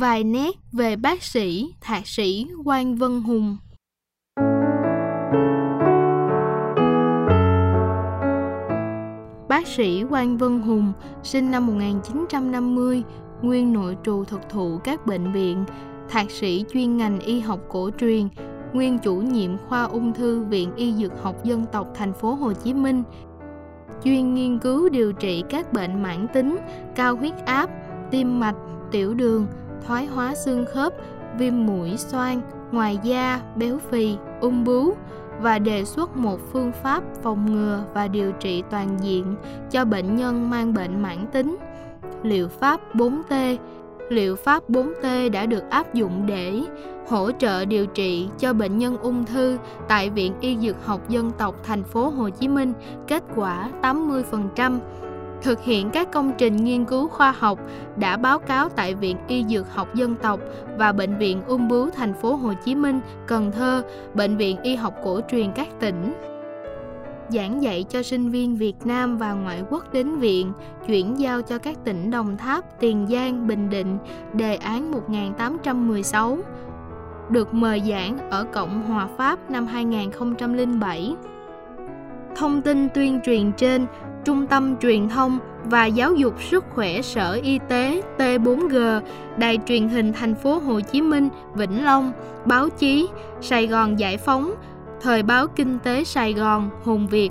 Vài nét về bác sĩ, thạc sĩ Quang Vân Hùng. Bác sĩ Quang Vân Hùng sinh năm 1950, nguyên nội trù thực thụ các bệnh viện, thạc sĩ chuyên ngành y học cổ truyền, nguyên chủ nhiệm khoa ung thư Viện Y Dược học Dân tộc thành phố Hồ Chí Minh, chuyên nghiên cứu điều trị các bệnh mãn tính, cao huyết áp, tim mạch, tiểu đường, thoái hóa xương khớp, viêm mũi xoang, ngoài da, béo phì, ung bướu và đề xuất một phương pháp phòng ngừa và điều trị toàn diện cho bệnh nhân mang bệnh mãn tính. Liệu pháp 4T Liệu pháp 4T đã được áp dụng để hỗ trợ điều trị cho bệnh nhân ung thư tại Viện Y Dược học Dân tộc thành phố Hồ Chí Minh, kết quả 80%. Thực hiện các công trình nghiên cứu khoa học đã báo cáo tại Viện Y Dược học Dân tộc và Bệnh viện Ung bướu thành phố Hồ Chí Minh, Cần Thơ, Bệnh viện Y học cổ truyền các tỉnh giảng dạy cho sinh viên Việt Nam và ngoại quốc đến viện, chuyển giao cho các tỉnh Đồng Tháp, Tiền Giang, Bình Định, đề án 1816 được mời giảng ở Cộng hòa Pháp năm 2007. Thông tin tuyên truyền trên Trung tâm Truyền thông và Giáo dục Sức khỏe Sở Y tế T4G, Đài truyền hình thành phố Hồ Chí Minh, Vĩnh Long, báo chí Sài Gòn Giải phóng, Thời báo Kinh tế Sài Gòn, Hùng Việt.